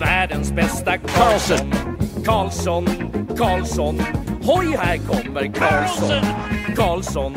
världens bästa Karlsson. Karlsson, Karlsson, hoj här kommer Karlsson. Karlsson,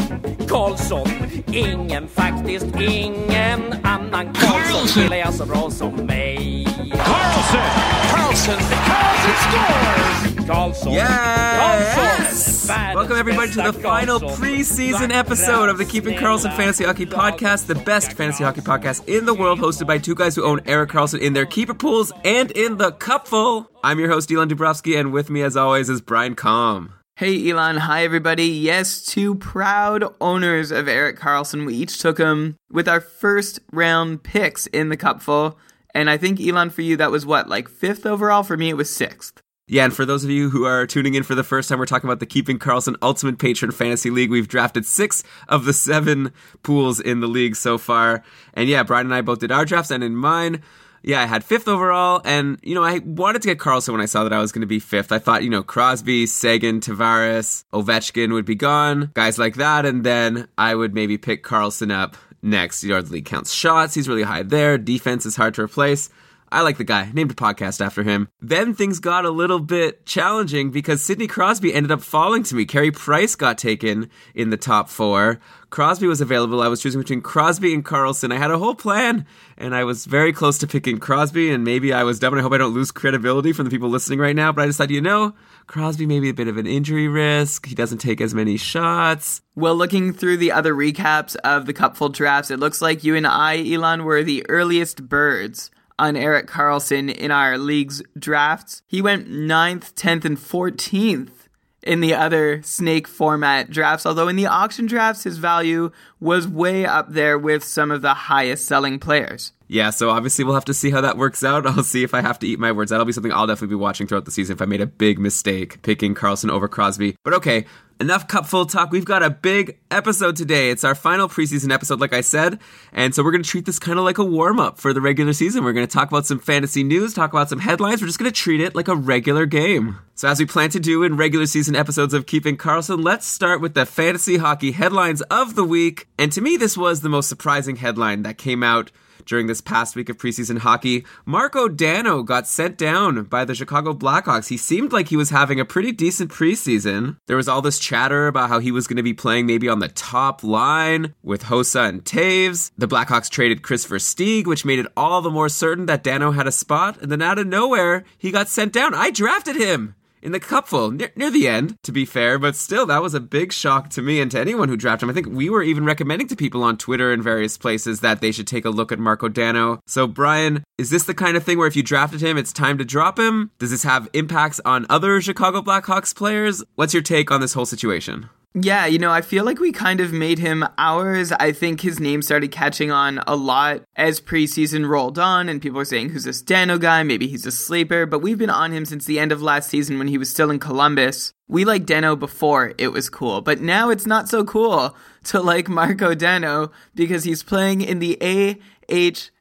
Karlsson, ingen faktiskt ingen annan Karlsson spelar jag så bra som mig. Karlsson! Karlsson! Karlsson scores! Karlsson. Yes! Karlsson, världens Welcome everybody to the final Karlsson. preseason episode of the Keeping Karlsson Fantasy Hockey Podcast, the best fantasy hockey podcast in the world, hosted by two guys who own Erik Karlsson in their keeper pools and in the cupful. I'm your host, Elon Dubrovsky, and with me, as always, is Brian Com. Hey Elon, hi everybody. Yes, two proud owners of Erik Karlsson. We each took him with our first round picks in the cupful. And I think Elon for you that was what, like fifth overall? For me it was sixth. Yeah, and for those of you who are tuning in for the first time, we're talking about the Keeping Karlsson Ultimate Patreon Fantasy League. We've drafted six of the seven pools in the league so far. And yeah, Brian and I both did our drafts, and in mine, yeah, I had fifth overall, and you know, I wanted to get Karlsson when I saw that I was going to be fifth. I thought, you know, Crosby, Seguin, Tavares, Ovechkin would be gone, guys like that, and then I would maybe pick Karlsson up next. League counts shots; he's really high there. Defense is hard to replace. I like the guy. Named a podcast after him. Then things got a little bit challenging because Sidney Crosby ended up falling to me. Carey Price got taken in the top four. Crosby was available. I was choosing between Crosby and Karlsson. I had a whole plan, and I was very close to picking Crosby, and maybe I was dumb, and I hope I don't lose credibility from the people listening right now, but I decided, you know, Crosby may be a bit of an injury risk. He doesn't take as many shots. Well, looking through the other recaps of the cupful drafts, it looks like you and I, Elon, were the earliest birds on Erik Karlsson in our league's drafts. He went 9th, 10th, and 14th in the other snake format drafts, although in the auction drafts, his value was way up there with some of the highest selling players. Yeah, so obviously we'll have to see how that works out. I'll see if I have to eat my words. That'll be something I'll definitely be watching throughout the season if I made a big mistake picking Karlsson over Crosby. But okay, enough cupful talk. We've got a big episode today. It's our final preseason episode, like I said. And so we're going to treat this kind of like a warm up for the regular season. We're going to talk about some fantasy news, talk about some headlines. We're just going to treat it like a regular game. So, as we plan to do in regular season episodes of Keeping Karlsson, let's start with the fantasy hockey headlines of the week. And to me, this was the most surprising headline that came out during this past week of preseason hockey. Marco Dano got sent down by the Chicago Blackhawks. He seemed like he was having a pretty decent preseason. There was all this chatter about how he was going to be playing maybe on the top line with Hossa and Toews. The Blackhawks traded Kris Versteeg, which made it all the more certain that Dano had a spot. And then out of nowhere, he got sent down. I drafted him in the cupful near, near the end, to be fair, but still, that was a big shock to me and to anyone who drafted him. I think we were even recommending to people on Twitter and various places that they should take a look at Marco Dano. So, Brian, is this the kind of thing where if you drafted him, it's time to drop him? Does this have impacts on other Chicago Blackhawks players? What's your take on this whole situation? Yeah, you know, I feel like we kind of made him ours. I think his name started catching on a lot as preseason rolled on, and people were saying, Who's this Dano guy? Maybe he's a sleeper. But we've been on him since the end of last season when he was still in Columbus. We liked Dano before it was cool, but now it's not so cool to like Marco Dano because he's playing in the AH.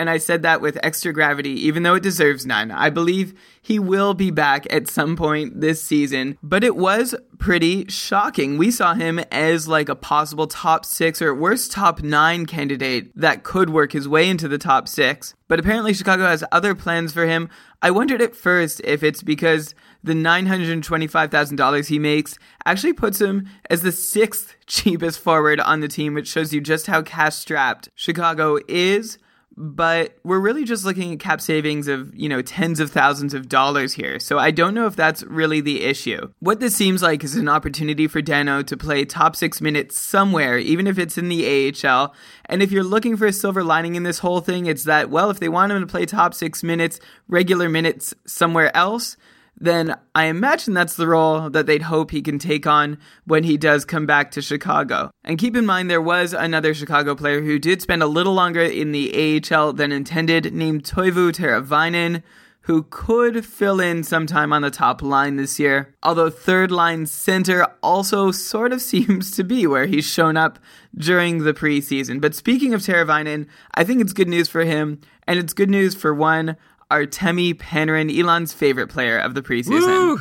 And I said that with extra gravity, even though it deserves none. I believe he will be back at some point this season, but it was pretty shocking. We saw him as like a possible top six or at worst top nine candidate that could work his way into the top six. But apparently, Chicago has other plans for him. I wondered at first if it's because the $925,000 he makes actually puts him as the sixth cheapest forward on the team, which shows you just how cash strapped Chicago is. But we're really just looking at cap savings of, you know, tens of thousands of dollars here. So I don't know if that's really the issue. What this seems like is an opportunity for Dano to play top six minutes somewhere, even if it's in the AHL. And if you're looking for a silver lining in this whole thing, it's that, well, if they want him to play top six minutes, regular minutes somewhere else, then I imagine that's the role that they'd hope he can take on when he does come back to Chicago. And keep in mind, there was another Chicago player who did spend a little longer in the AHL than intended, named Teuvo Teravainen, who could fill in sometime on the top line this year. Although third line center also sort of seems to be where he's shown up during the preseason. But speaking of Teravainen, I think it's good news for him, and it's good news for one Artemi Panarin, Elon's favorite player of the preseason. Woo!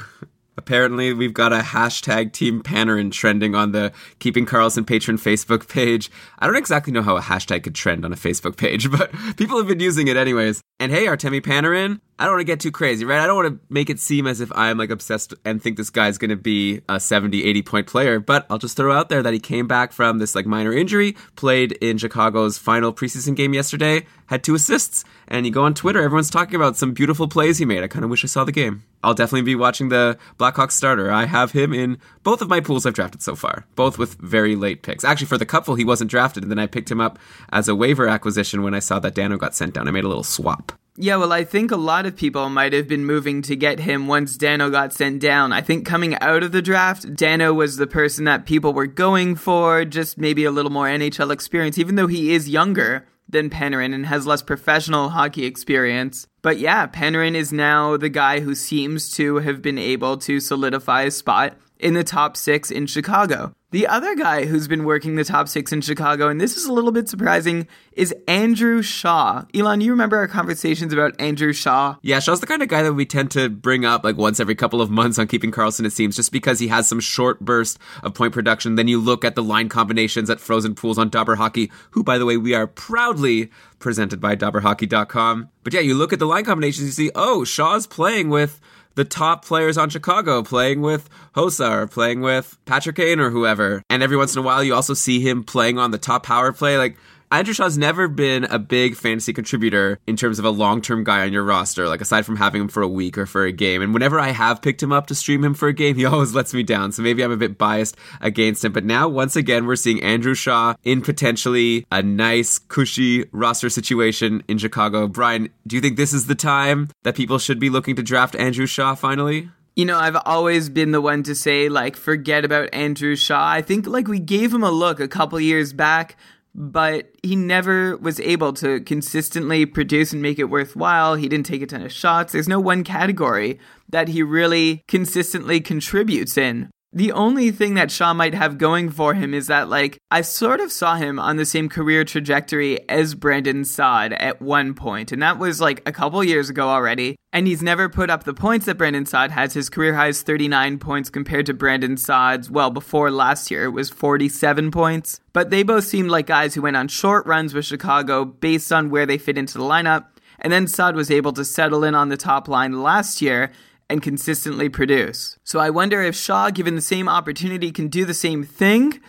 Apparently, we've got a hashtag Team Panarin trending on the Keeping Karlsson Patreon Facebook page. I don't exactly know how a hashtag could trend on a Facebook page, but people have been using it anyways. And hey, Artemi Panarin, I don't want to get too crazy, right? I don't want to make it seem as if I'm like obsessed and think this guy's going to be a 70, 80 point player, but I'll just throw out there that he came back from this like minor injury, played in Chicago's final preseason game yesterday, had two assists, and you go on Twitter, everyone's talking about some beautiful plays he made. I kind of wish I saw the game. I'll definitely be watching the Blackhawks starter. I have him in both of my pools I've drafted so far, both with very late picks. Actually, for the cupful, he wasn't drafted, and then I picked him up as a waiver acquisition when I saw that Dano got sent down. I made a little swap. Yeah, well, I think a lot of people might have been moving to get him once Dano got sent down. I think coming out of the draft, Dano was the person that people were going for, just maybe a little more NHL experience, even though he is younger than Panarin and has less professional hockey experience. But yeah, Panarin is now the guy who seems to have been able to solidify a spot in the top six in Chicago. The other guy who's been working the top six in Chicago, and this is a little bit surprising, is Andrew Shaw. Elon, you remember our conversations about Andrew Shaw? Yeah, Shaw's the kind of guy that we tend to bring up like once every couple of months on Keeping Karlsson, it seems, just because he has some short burst of point production. Then you look at the line combinations at Frozen Pools on Dobber Hockey, who, by the way, we are proudly presented by DobberHockey.com. But yeah, you look at the line combinations, you see, oh, Shaw's playing with the top players on Chicago, playing with Hossa or playing with Patrick Kane or whoever. And every once in a while, you also see him playing on the top power play. Like, Andrew Shaw's never been a big fantasy contributor in terms of a long term guy on your roster, like aside from having him for a week or for a game. And whenever I have picked him up to stream him for a game, he always lets me down. So maybe I'm a bit biased against him. But now, once again, we're seeing Andrew Shaw in potentially a nice, cushy roster situation in Chicago. Brian, do you think this is the time that people should be looking to draft Andrew Shaw finally? You know, I've always been the one to say, like, forget about Andrew Shaw. I think, like, we gave him a look a couple years back but he never was able to consistently produce and make it worthwhile. He didn't take a ton of shots. There's no one category that he really consistently contributes in. The only thing that Shaw might have going for him is that, like, I sort of saw him on the same career trajectory as Brandon Saad at one point, and that was like a couple years ago already. And he's never put up the points that Brandon Saad has. His career high is 39 points compared to Brandon Saad's, well, before last year, it was 47 points. But they both seemed like guys who went on short runs with Chicago based on where they fit into the lineup. And then Saad was able to settle in on the top line last year and consistently produce. So I wonder if Shaw, given the same opportunity, can do the same thing.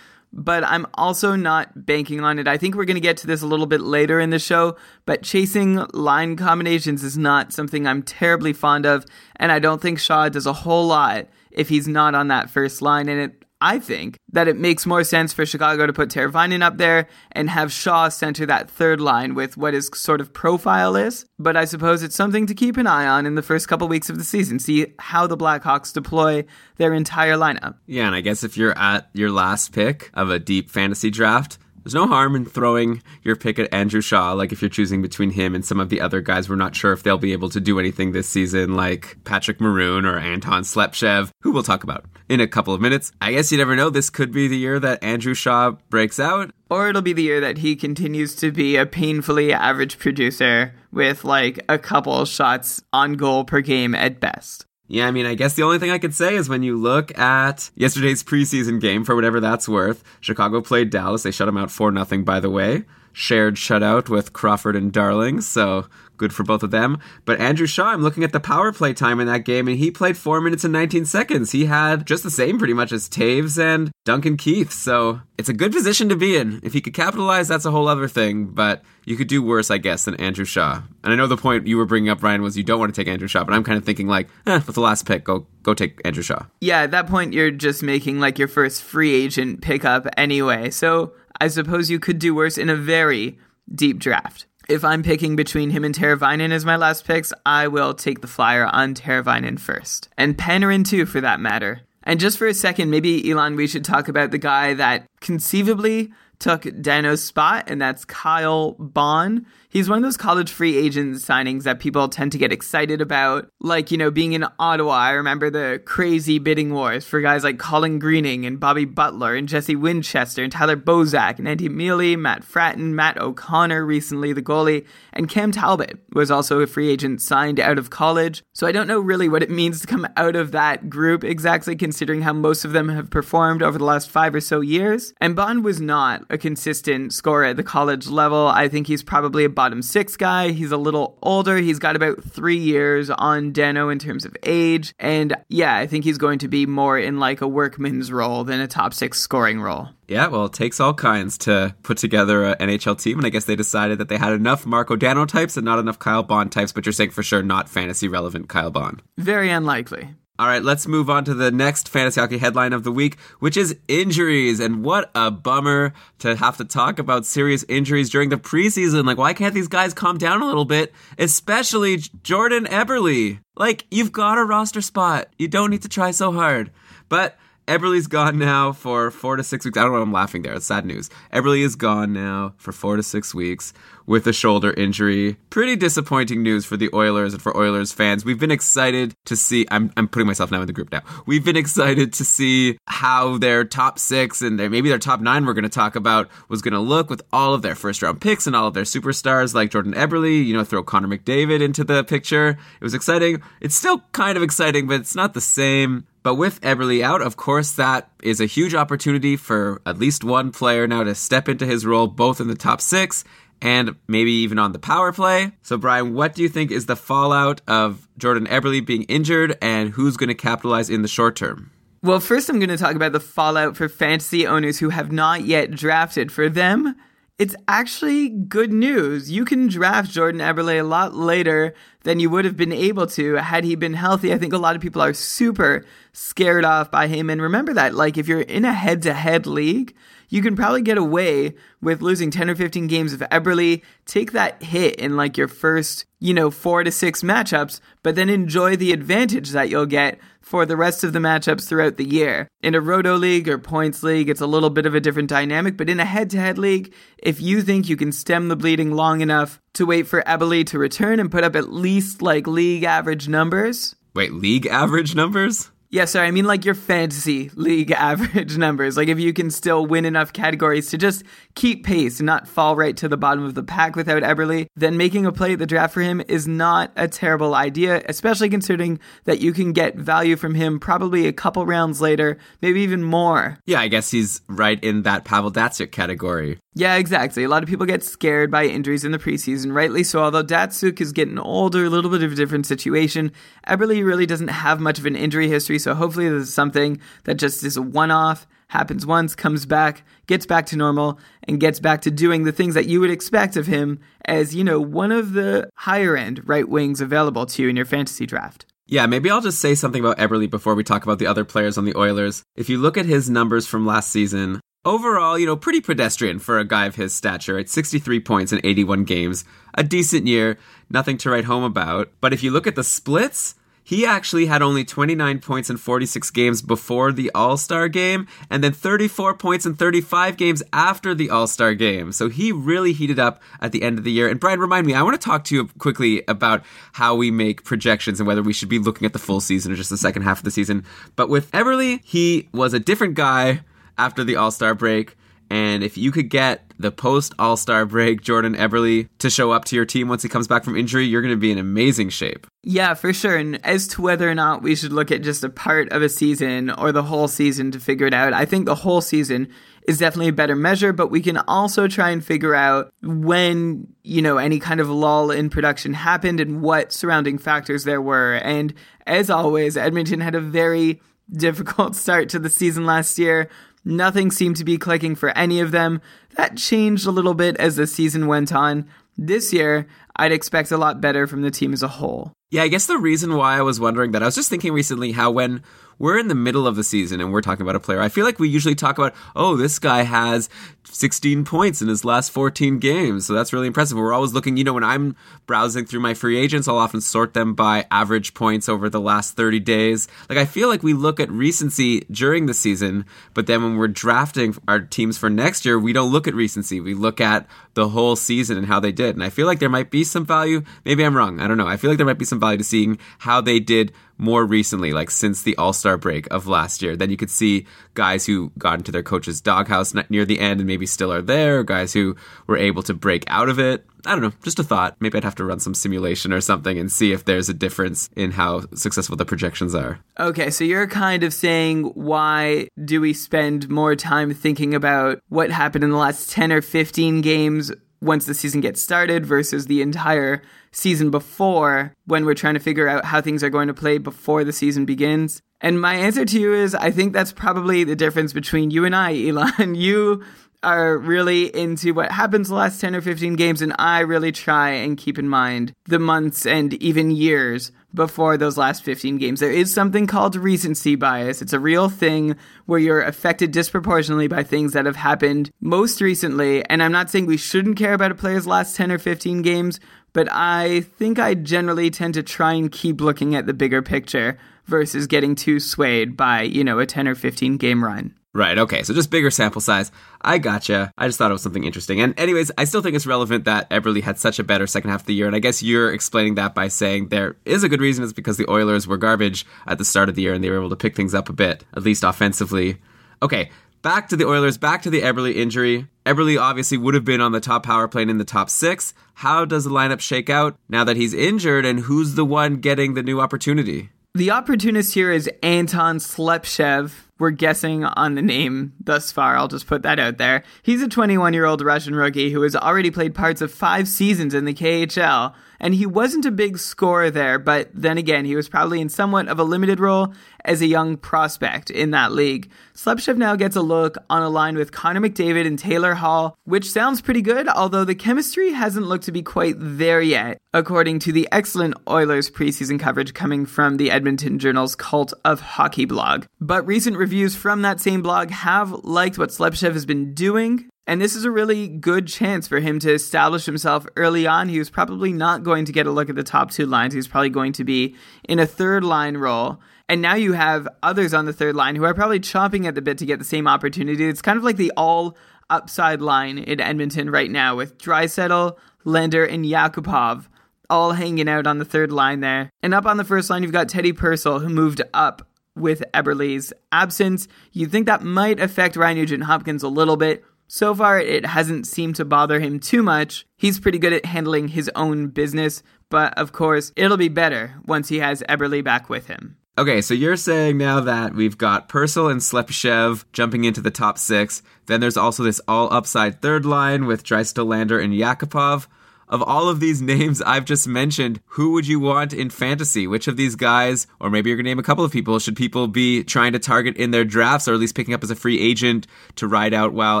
But I'm also not banking on it. I think we're going to get to this a little bit later in the show. But chasing line combinations is not something I'm terribly fond of. And I don't think Shaw does a whole lot if he's not on that first line. And it I think that it makes more sense for Chicago to put Teravainen up there and have Shaw center that third line with what his sort of profile is. But I suppose it's something to keep an eye on in the first couple weeks of the season, see how the Blackhawks deploy their entire lineup. Yeah, and I guess if you're at your last pick of a deep fantasy draft, there's no harm in throwing your pick at Andrew Shaw. Like if you're choosing between him and some of the other guys, we're not sure if they'll be able to do anything this season, like Patrick Maroon or Anton Slepyshev, who we'll talk about in a couple of minutes. I guess you never know. This could be the year that Andrew Shaw breaks out. Or it'll be the year that he continues to be a painfully average producer with like a couple shots on goal per game at best. Yeah, I mean, I guess the only thing I could say is when you look at yesterday's preseason game, for whatever that's worth, Chicago played Dallas. They shut them out 4 nothing, by the way. Shared shutout with Crawford and Darling, so good for both of them. But Andrew Shaw, I'm looking at the power play time in that game, and he played four minutes and 19 seconds. He had just the same pretty much as Toews and Duncan Keith. So it's a good position to be in. If he could capitalize, that's a whole other thing. But you could do worse, I guess, than Andrew Shaw. And I know the point you were bringing up, Ryan, was you don't want to take Andrew Shaw, but I'm kind of thinking like, eh, with the last pick, go go take Andrew Shaw. Yeah, at that point, you're just making like your first free agent pickup anyway. So I suppose you could do worse in a very deep draft. If I'm picking between him and Teravainen as my last picks, I will take the flyer on Teravainen first. And Panarin too, for that matter. And just for a second, maybe Elon, we should talk about the guy that conceivably took Dano's spot, and that's Kyle Baun. He's one of those college free agent signings that people tend to get excited about. Like, you know, being in Ottawa, I remember the crazy bidding wars for guys like Colin Greening and Bobby Butler and Jesse Winchester and Tyler Bozak and Andy Miele, Matt Frattin, Matt O'Connor recently, the goalie, and Cam Talbot was also a free agent signed out of college. So I don't know really what it means to come out of that group exactly, considering how most of them have performed over the last five or so years. And Baun was not a consistent scorer at the college level. I think he's probably a bottom six guy. He's a little older. He's got about three years on Dano in terms of age. And yeah, I think he's going to be more in like a workman's role than a top six scoring role. Yeah, well, it takes all kinds to put together an NHL team, and I guess they decided that they had enough Marco Dano types and not enough Kyle Baun types, but you're saying for sure not fantasy relevant Kyle Baun. Very unlikely. All right, let's move on to the next fantasy hockey headline of the week, which is injuries. And what a bummer to have to talk about serious injuries during the preseason. Like, why can't these guys calm down a little bit? Especially Jordan Eberle. Like, you've got a roster spot. You don't need to try so hard. But Eberle's gone now for four to six weeks. I don't know why I'm laughing there. It's sad news. Eberle is gone now for four to six weeks with a shoulder injury. Pretty disappointing news for the Oilers and for Oilers fans. We've been excited to see. I'm, I'm putting myself now in the group now. We've been excited to see how their top six and their, maybe their top nine we're going to talk about was going to look with all of their first round picks and all of their superstars like Jordan Eberle. You know, throw Connor McDavid into the picture. It was exciting. It's still kind of exciting, but it's not the same. But with Eberle out, of course, that is a huge opportunity for at least one player now to step into his role, both in the top six and maybe even on the power play. So, Brian, what do you think is the fallout of Jordan Eberle being injured and who's going to capitalize in the short term? Well, first, I'm going to talk about the fallout for fantasy owners who have not yet drafted. For them, it's actually good news. You can draft Jordan Eberle a lot later than you would have been able to had he been healthy. I think a lot of people are super scared off by him. And remember that, like, if you're in a head to head league, you can probably get away with losing 10 or 15 games of Eberle, Take that hit in like your first, you know, four to six matchups, but then enjoy the advantage that you'll get for the rest of the matchups throughout the year. In a roto league or points league, it's a little bit of a different dynamic, but in a head to head league, if you think you can stem the bleeding long enough to wait for Eberle to return and put up at least like league average numbers. Wait, league average numbers? Yeah, sorry, I mean like your fantasy league average numbers. Like if you can still win enough categories to just keep pace and not fall right to the bottom of the pack without Eberle, then making a play at the draft for him is not a terrible idea, especially considering that you can get value from him probably a couple rounds later, maybe even more. Yeah, I guess he's right in that Pavel Datsyuk category. Yeah, exactly. A lot of people get scared by injuries in the preseason, rightly so. Although Datsyuk is getting older, a little bit of a different situation. Eberle really doesn't have much of an injury history, so hopefully this is something that just is a one-off, happens once, comes back, gets back to normal, and gets back to doing the things that you would expect of him as, you know, one of the higher end right wings available to you in your fantasy draft. Yeah, maybe I'll just say something about Eberle before we talk about the other players on the Oilers. If you look at his numbers from last season, Overall, you know, pretty pedestrian for a guy of his stature at 63 points in 81 games. A decent year, nothing to write home about. But if you look at the splits, he actually had only 29 points in 46 games before the All Star game, and then 34 points in 35 games after the All Star game. So he really heated up at the end of the year. And Brian, remind me, I want to talk to you quickly about how we make projections and whether we should be looking at the full season or just the second half of the season. But with Eberle, he was a different guy after the All Star break. And if you could get the post All Star break Jordan Eberle to show up to your team once he comes back from injury, you're going to be in amazing shape. Yeah, for sure. And as to whether or not we should look at just a part of a season or the whole season to figure it out, I think the whole season is definitely a better measure, but we can also try and figure out when, you know, any kind of lull in production happened and what surrounding factors there were. And as always, Edmonton had a very difficult start to the season last year. Nothing seemed to be clicking for any of them. That changed a little bit as the season went on. This year, I'd expect a lot better from the team as a whole. Yeah, I guess the reason why I was wondering that, I was just thinking recently how when we're in the middle of the season and we're talking about a player, I feel like we usually talk about, oh, this guy has 16 points in his last 14 games. So that's really impressive. We're always looking, you know, when I'm browsing through my free agents, I'll often sort them by average points over the last 30 days. Like, I feel like we look at recency during the season, but then when we're drafting our teams for next year, we don't look at recency. We look at the whole season and how they did. And I feel like there might be some value. Maybe I'm wrong. I don't know. I feel like there might be some value to seeing how they did more recently, like since the All Star break of last year. Then you could see guys who got into their coach's doghouse near the end and maybe still are there, guys who were able to break out of it. I don't know, just a thought. Maybe I'd have to run some simulation or something and see if there's a difference in how successful the projections are. Okay, so you're kind of saying why do we spend more time thinking about what happened in the last 10 or 15 games once the season gets started versus the entire season before when we're trying to figure out how things are going to play before the season begins? And my answer to you is I think that's probably the difference between you and I, Elon. You are really into what happens the last 10 or 15 games, and I really try and keep in mind the months and even years before those last 15 games. There is something called recency bias. It's a real thing where you're affected disproportionately by things that have happened most recently. And I'm not saying we shouldn't care about a player's last 10 or 15 games, but I think I generally tend to try and keep looking at the bigger picture versus getting too swayed by, you know, a 10 or 15 game run. Right, okay, so just bigger sample size. I gotcha. I just thought it was something interesting. And, anyways, I still think it's relevant that Eberle had such a better second half of the year. And I guess you're explaining that by saying there is a good reason. It's because the Oilers were garbage at the start of the year and they were able to pick things up a bit, at least offensively. Okay, back to the Oilers, back to the Eberle injury. Eberle obviously would have been on the top power play in the top six. How does the lineup shake out now that he's injured, and who's the one getting the new opportunity? The opportunist here is Anton Slepyshev. We're guessing on the name thus far. I'll just put that out there. He's a 21 year old Russian rookie who has already played parts of five seasons in the KHL and he wasn't a big scorer there, but then again, he was probably in somewhat of a limited role as a young prospect in that league. Slepyshev now gets a look on a line with Connor McDavid and Taylor Hall, which sounds pretty good, although the chemistry hasn't looked to be quite there yet, according to the excellent Oilers preseason coverage coming from the Edmonton Journal's Cult of Hockey blog. But recent reviews from that same blog have liked what Slepyshev has been doing, and this is a really good chance for him to establish himself early on. He was probably not going to get a look at the top two lines. He was probably going to be in a third line role. And now you have others on the third line who are probably chomping at the bit to get the same opportunity. It's kind of like the all upside line in Edmonton right now with Draisaitl, Lander, and Yakupov all hanging out on the third line there. And up on the first line, you've got Teddy Purcell, who moved up with Eberle's absence. You'd think that might affect Ryan Nugent Hopkins a little bit. So far, it hasn't seemed to bother him too much. He's pretty good at handling his own business, but of course, it'll be better once he has Eberle back with him. Okay, so you're saying now that we've got Purcell and Slepyshev jumping into the top six. Then there's also this all upside third line with Draisaitl Lander and Yakupov of all of these names I've just mentioned, who would you want in fantasy? Which of these guys, or maybe you're going to name a couple of people, should people be trying to target in their drafts or at least picking up as a free agent to ride out while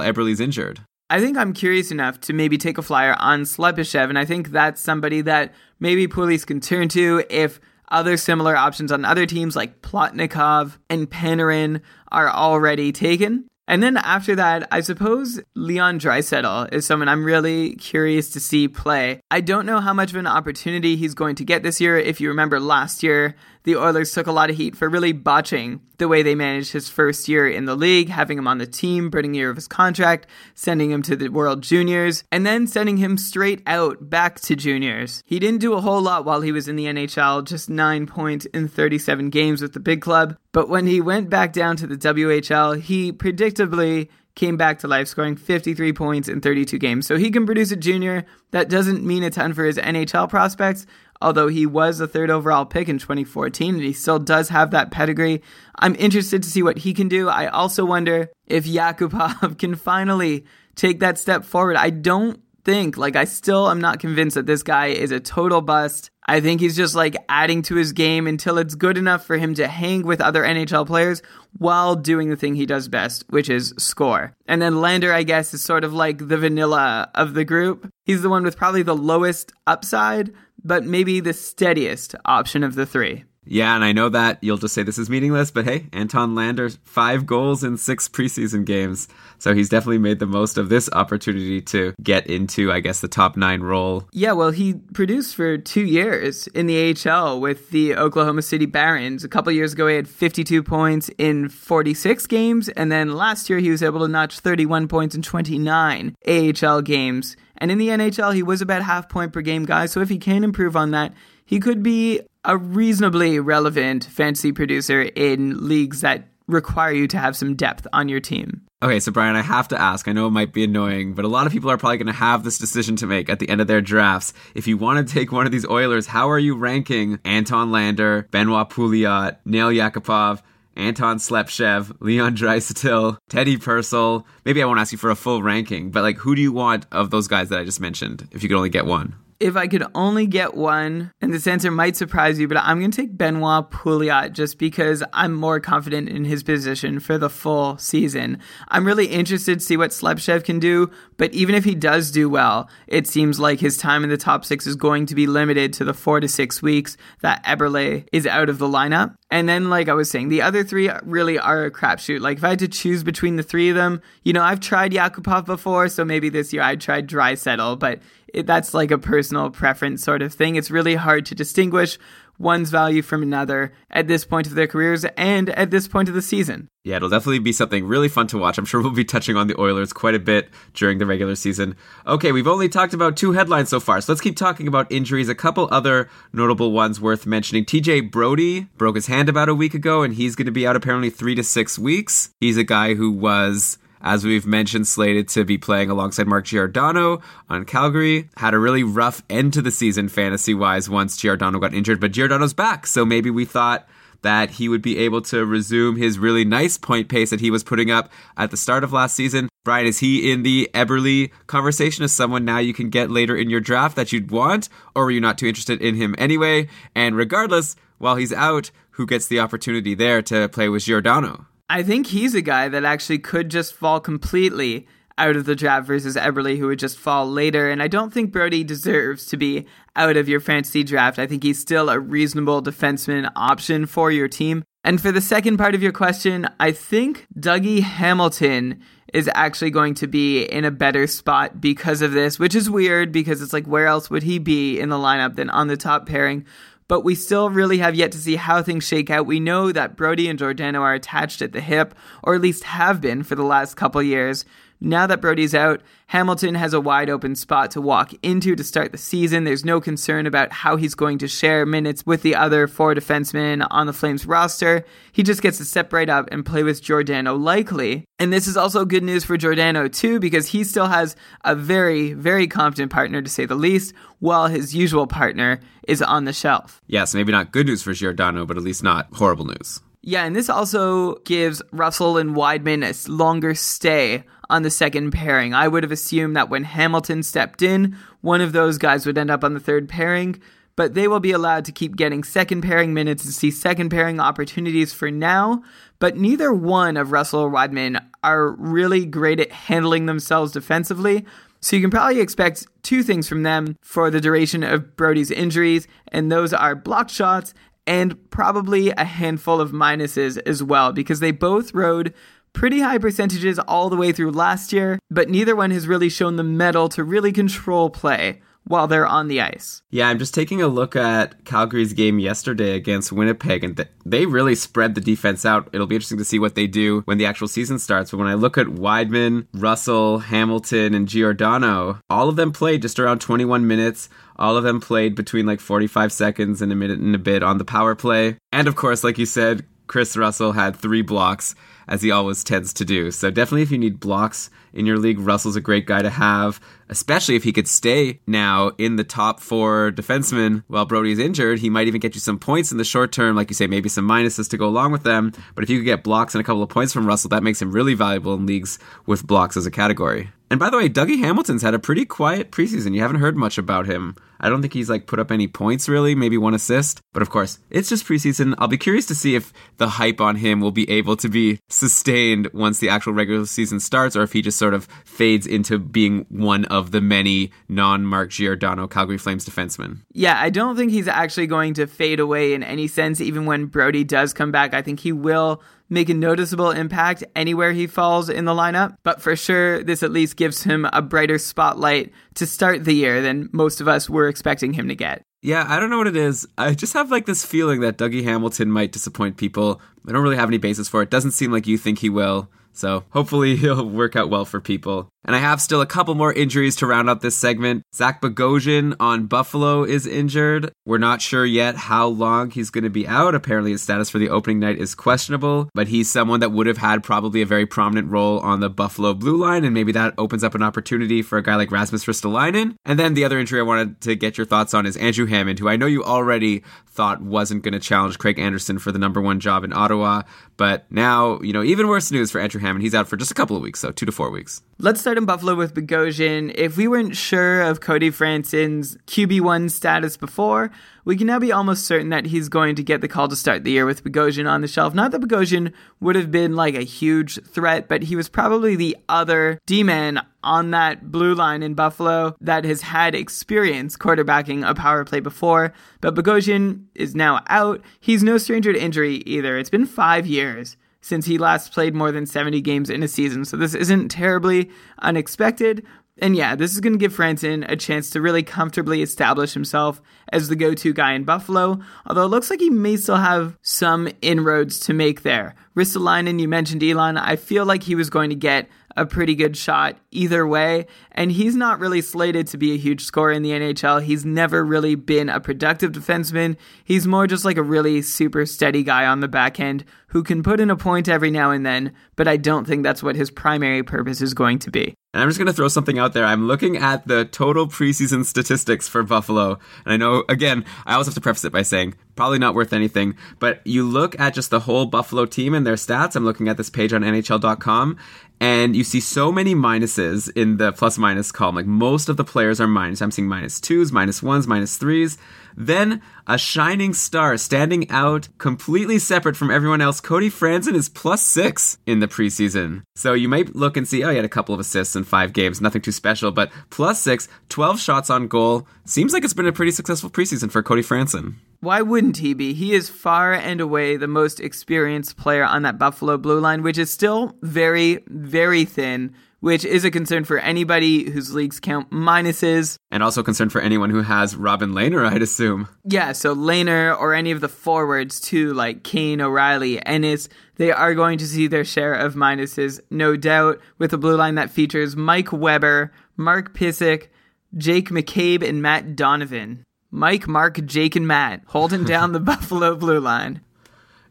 Eberle's injured? I think I'm curious enough to maybe take a flyer on Slepyshev, and I think that's somebody that maybe police can turn to if other similar options on other teams like Plotnikov and Panarin are already taken. And then after that, I suppose Leon Draisaitl is someone I'm really curious to see play. I don't know how much of an opportunity he's going to get this year. If you remember last year, the Oilers took a lot of heat for really botching the way they managed his first year in the league, having him on the team, burning year of his contract, sending him to the World Juniors, and then sending him straight out back to juniors. He didn't do a whole lot while he was in the NHL, just 9 points in 37 games with the big club, but when he went back down to the WHL, he predictably came back to life, scoring 53 points in 32 games. So he can produce a junior. That doesn't mean a ton for his NHL prospects. Although he was a third overall pick in 2014 and he still does have that pedigree. I'm interested to see what he can do. I also wonder if Yakupov can finally take that step forward. I don't think, like, I still am not convinced that this guy is a total bust. I think he's just like adding to his game until it's good enough for him to hang with other NHL players while doing the thing he does best, which is score. And then Lander, I guess, is sort of like the vanilla of the group. He's the one with probably the lowest upside, but maybe the steadiest option of the three. Yeah, and I know that you'll just say this is meaningless, but hey, Anton Lander, five goals in six preseason games. So he's definitely made the most of this opportunity to get into, I guess, the top nine role. Yeah, well, he produced for two years in the AHL with the Oklahoma City Barons. A couple years ago, he had 52 points in 46 games, and then last year he was able to notch 31 points in 29 AHL games. And in the NHL, he was about half point per game guy. So if he can improve on that, he could be a reasonably relevant fantasy producer in leagues that require you to have some depth on your team. Okay, so Brian, I have to ask. I know it might be annoying, but a lot of people are probably going to have this decision to make at the end of their drafts. If you want to take one of these Oilers, how are you ranking Anton Lander, Benoit Pouliot, Nail Yakupov, Anton Slepyshev, Leon Draisaitl, Teddy Purcell? Maybe I won't ask you for a full ranking, but like, who do you want of those guys that I just mentioned? If you could only get one if I could only get one, and this answer might surprise you, but I'm going to take Benoit Pouliot just because I'm more confident in his position for the full season. I'm really interested to see what Slepyshev can do, but even if he does do well, it seems like his time in the top six is going to be limited to the four to six weeks that Eberle is out of the lineup. And then, like I was saying, the other three really are a crapshoot. Like, if I had to choose between the three of them, you know, I've tried Yakupov before, so maybe this year I'd try Draisaitl, but it, that's like a personal preference sort of thing. It's really hard to distinguish one's value from another at this point of their careers and at this point of the season. Yeah, it'll definitely be something really fun to watch. I'm sure we'll be touching on the Oilers quite a bit during the regular season. Okay, we've only talked about two headlines so far, so let's keep talking about injuries. A couple other notable ones worth mentioning. TJ Brodie broke his hand about a week ago, and he's going to be out apparently three to six weeks. He's a guy who was as we've mentioned, slated to be playing alongside Mark Giordano on Calgary. Had a really rough end to the season fantasy wise once Giordano got injured, but Giordano's back. So maybe we thought that he would be able to resume his really nice point pace that he was putting up at the start of last season. Brian, is he in the Eberle conversation as someone now you can get later in your draft that you'd want, or were you not too interested in him anyway? And regardless, while he's out, who gets the opportunity there to play with Giordano? I think he's a guy that actually could just fall completely out of the draft versus Eberle, who would just fall later. And I don't think Brodie deserves to be out of your fantasy draft. I think he's still a reasonable defenseman option for your team. And for the second part of your question, I think Dougie Hamilton is actually going to be in a better spot because of this, which is weird because it's like, where else would he be in the lineup than on the top pairing? But we still really have yet to see how things shake out. We know that Brodie and Giordano are attached at the hip, or at least have been for the last couple years. Now that Brodie's out, Hamilton has a wide open spot to walk into to start the season. There's no concern about how he's going to share minutes with the other four defensemen on the Flames roster. He just gets to step right up and play with Giordano likely. And this is also good news for Giordano too, because he still has a very, very competent partner to say the least, while his usual partner is on the shelf. Yes, maybe not good news for Giordano, but at least not horrible news. Yeah, and this also gives Russell and Wideman a longer stay on the second pairing. I would have assumed that when Hamilton stepped in, one of those guys would end up on the third pairing, but they will be allowed to keep getting second pairing minutes and see second pairing opportunities for now. But neither one of Russell or Wideman are really great at handling themselves defensively. So you can probably expect two things from them for the duration of Brodie's injuries, and those are blocked shots and probably a handful of minuses as well because they both rode pretty high percentages all the way through last year, but neither one has really shown the metal to really control play while they're on the ice. Yeah, I'm just taking a look at Calgary's game yesterday against Winnipeg, and th- they really spread the defense out. It'll be interesting to see what they do when the actual season starts. But when I look at Wideman, Russell, Hamilton, and Giordano, all of them played just around 21 minutes. All of them played between like 45 seconds and a minute and a bit on the power play. And of course, like you said, Kris Russell had three blocks as he always tends to do. So definitely if you need blocks in your league, Russell's a great guy to have, especially if he could stay now in the top four defensemen while Brodie is injured. He might even get you some points in the short term, like you say, maybe some minuses to go along with them. But if you could get blocks and a couple of points from Russell, that makes him really valuable in leagues with blocks as a category. And by the way, Dougie Hamilton's had a pretty quiet preseason. You haven't heard much about him. I don't think he's like put up any points really, maybe one assist. But of course, it's just preseason. I'll be curious to see if the hype on him will be able to be sustained once the actual regular season starts, or if he just sort of fades into being one of the many non Mark Giordano Calgary Flames defensemen. Yeah, I don't think he's actually going to fade away in any sense, even when Brodie does come back. I think he will make a noticeable impact anywhere he falls in the lineup. But for sure, this at least gives him a brighter spotlight to start the year than most of us were expecting him to get. Yeah, I don't know what it is. I just have like this feeling that Dougie Hamilton might disappoint people. I don't really have any basis for it. Doesn't seem like you think he will. So hopefully he'll work out well for people. And I have still a couple more injuries to round out this segment. Zach Bogosian on Buffalo is injured. We're not sure yet how long he's going to be out. Apparently, his status for the opening night is questionable, but he's someone that would have had probably a very prominent role on the Buffalo blue line, and maybe that opens up an opportunity for a guy like Rasmus Ristolainen. And then the other injury I wanted to get your thoughts on is Andrew Hammond, who I know you already thought wasn't going to challenge Craig Anderson for the number one job in Ottawa, but now, you know, even worse news for Andrew Hammond. He's out for just a couple of weeks, so two to four weeks. Let's start in Buffalo with Bogosian. If we weren't sure of Cody Franson's QB1 status before, we can now be almost certain that he's going to get the call to start the year with Bogosian on the shelf. Not that Bogosian would have been like a huge threat, but he was probably the other D-man on that blue line in Buffalo that has had experience quarterbacking a power play before. But Bogosian is now out. He's no stranger to injury either. It's been five years since he last played more than 70 games in a season. So this isn't terribly unexpected. And yeah, this is going to give Franson a chance to really comfortably establish himself as the go to guy in Buffalo, although it looks like he may still have some inroads to make there. Ristolainen, you mentioned Elon, I feel like he was going to get a pretty good shot either way. And he's not really slated to be a huge scorer in the NHL. He's never really been a productive defenseman. He's more just like a really super steady guy on the back end who can put in a point every now and then, but I don't think that's what his primary purpose is going to be. And I'm just going to throw something out there. I'm looking at the total preseason statistics for Buffalo. And I know, again, I always have to preface it by saying probably not worth anything, but you look at just the whole Buffalo team and their stats. I'm looking at this page on NHL.com, and you see so many minuses in the plus minus column. Like most of the players are minus. I'm seeing minus twos, minus ones, minus threes. Then a shining star standing out completely separate from everyone else. Cody Franson is plus six in the preseason. So you might look and see, oh, he had a couple of assists in five games, nothing too special, but plus six, 12 shots on goal. Seems like it's been a pretty successful preseason for Cody Franson. Why wouldn't he be? He is far and away the most experienced player on that Buffalo blue line, which is still very, very thin which is a concern for anybody whose leagues count minuses. And also a concern for anyone who has Robin Lehner, I'd assume. Yeah, so Lehner or any of the forwards too, like Kane, O'Reilly, Ennis, they are going to see their share of minuses, no doubt, with a blue line that features Mike Weber, Mark Pysyk, Jake McCabe, and Matt Donovan. Mike, Mark, Jake, and Matt holding down the Buffalo blue line.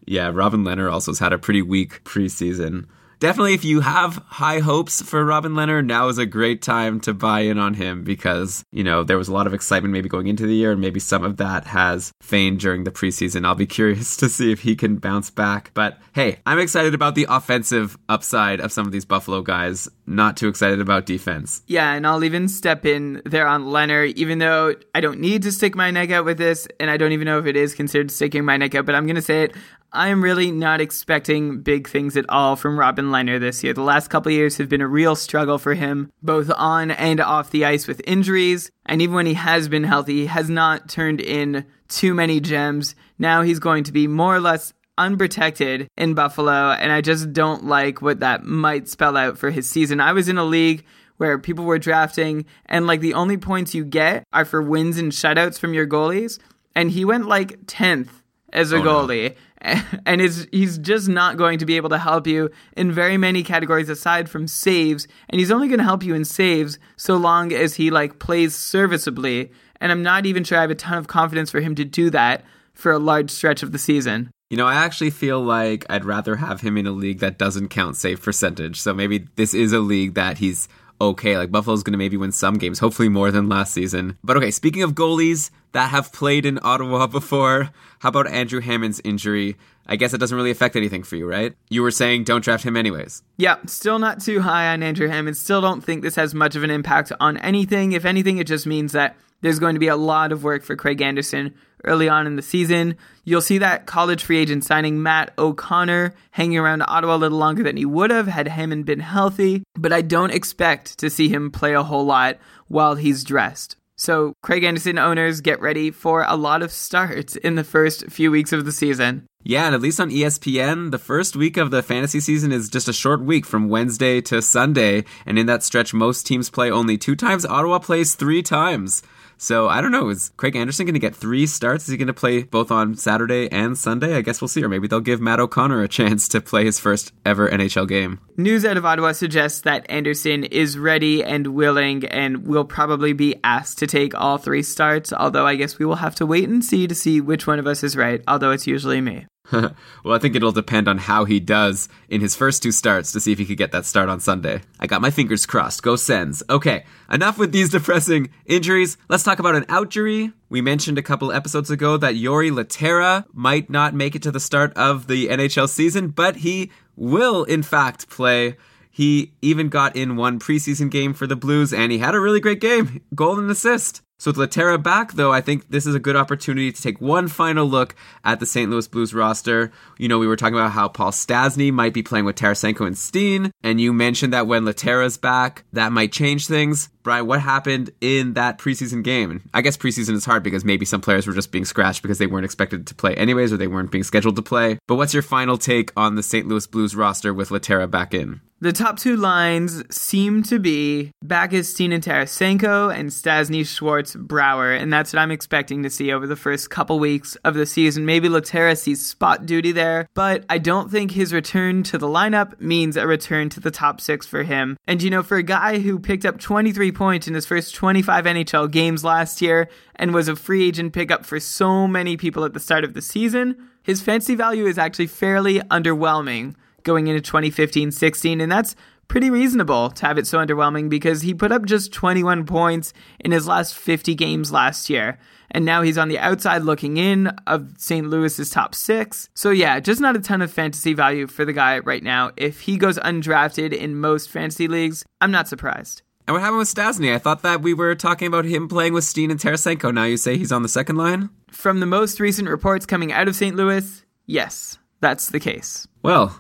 Yeah, Robin Lehner also has had a pretty weak preseason definitely if you have high hopes for Robin Lehner, now is a great time to buy in on him because, you know, there was a lot of excitement maybe going into the year and maybe some of that has feigned during the preseason. I'll be curious to see if he can bounce back. But hey, I'm excited about the offensive upside of some of these Buffalo guys, not too excited about defense. Yeah, and I'll even step in there on Lehner, even though I don't need to stick my neck out with this, and I don't even know if it is considered sticking my neck out, but I'm going to say it. I'm really not expecting big things at all from Robin Lehner this year. The last couple years have been a real struggle for him, both on and off the ice with injuries. And even when he has been healthy, he has not turned in too many gems. Now he's going to be more or less unprotected in Buffalo, and I just don't like what that might spell out for his season. I was in a league where people were drafting, and like the only points you get are for wins and shutouts from your goalies, and he went like 10th as a oh, goalie. No. and is he's just not going to be able to help you in very many categories aside from saves. And he's only going to help you in saves so long as he like plays serviceably. And i'm not even sure i have a ton of confidence for him to do that for a large stretch of the season. You know, I actually feel like I'd rather have him in a league that doesn't count save percentage. So maybe this is a league that he's okay. Like Buffalo's going to maybe win some games, hopefully more than last season. But okay, speaking of goalies that have played in Ottawa before, how about Andrew Hammond's injury? I guess it doesn't really affect anything for you, right? You were saying don't draft him anyways. Yeah, still not too high on Andrew Hammond. Still don't think this has much of an impact on anything. If anything, it just means that there's going to be a lot of work for Craig Anderson early on in the season. You'll see that college free agent signing Matt O'Connor hanging around Ottawa a little longer than he would have had Hammond been healthy, but I don't expect to see him play a whole lot while he's dressed. So, Craig Anderson owners get ready for a lot of starts in the first few weeks of the season. Yeah, and at least on ESPN, the first week of the fantasy season is just a short week from Wednesday to Sunday. And in that stretch, most teams play only two times. Ottawa plays three times. So I don't know. Is Craig Anderson going to get three starts? Is he going to play both on Saturday and Sunday? I guess we'll see. Or maybe they'll give Matt O'Connor a chance to play his first ever NHL game. News out of Ottawa suggests that Anderson is ready and willing and will probably be asked to take all three starts. Although I guess we will have to wait and see to see which one of us is right. Although it's usually me. well, I think it'll depend on how he does in his first two starts to see if he could get that start on Sunday. I got my fingers crossed. Go Sens. Okay, enough with these depressing injuries. Let's talk about an outjury. We mentioned a couple episodes ago that Jori Lehtera might not make it to the start of the NHL season, but he will, in fact, play. He even got in one preseason game for the Blues, and he had a really great game. Goal and assist. So with Lehtera back, though, I think this is a good opportunity to take one final look at the St. Louis Blues roster. You know, we were talking about how Paul Stastny might be playing with Tarasenko and Steen, and you mentioned that when Lehtera's back, that might change things. Brian, what happened in that preseason game? I guess preseason is hard because maybe some players were just being scratched because they weren't expected to play anyways, or they weren't being scheduled to play. But what's your final take on the St. Louis Blues roster with Laterra back in? The top two lines seem to be and Tarasenko and Stastny Schwartz Brouwer, and that's what I'm expecting to see over the first couple weeks of the season. Maybe Lehtera sees spot duty there, but I don't think his return to the lineup means a return to the top six for him. And you know, for a guy who picked up 23 points in his first 25 NHL games last year and was a free agent pickup for so many people at the start of the season, his fantasy value is actually fairly underwhelming going into 2015 16, and that's pretty reasonable to have it so underwhelming because he put up just 21 points in his last 50 games last year. And now he's on the outside looking in of St. Louis's top six. So, yeah, just not a ton of fantasy value for the guy right now. If he goes undrafted in most fantasy leagues, I'm not surprised. And what happened with Stastny? I thought that we were talking about him playing with Steen and Tarasenko. Now you say he's on the second line? From the most recent reports coming out of St. Louis, yes, that's the case. Well,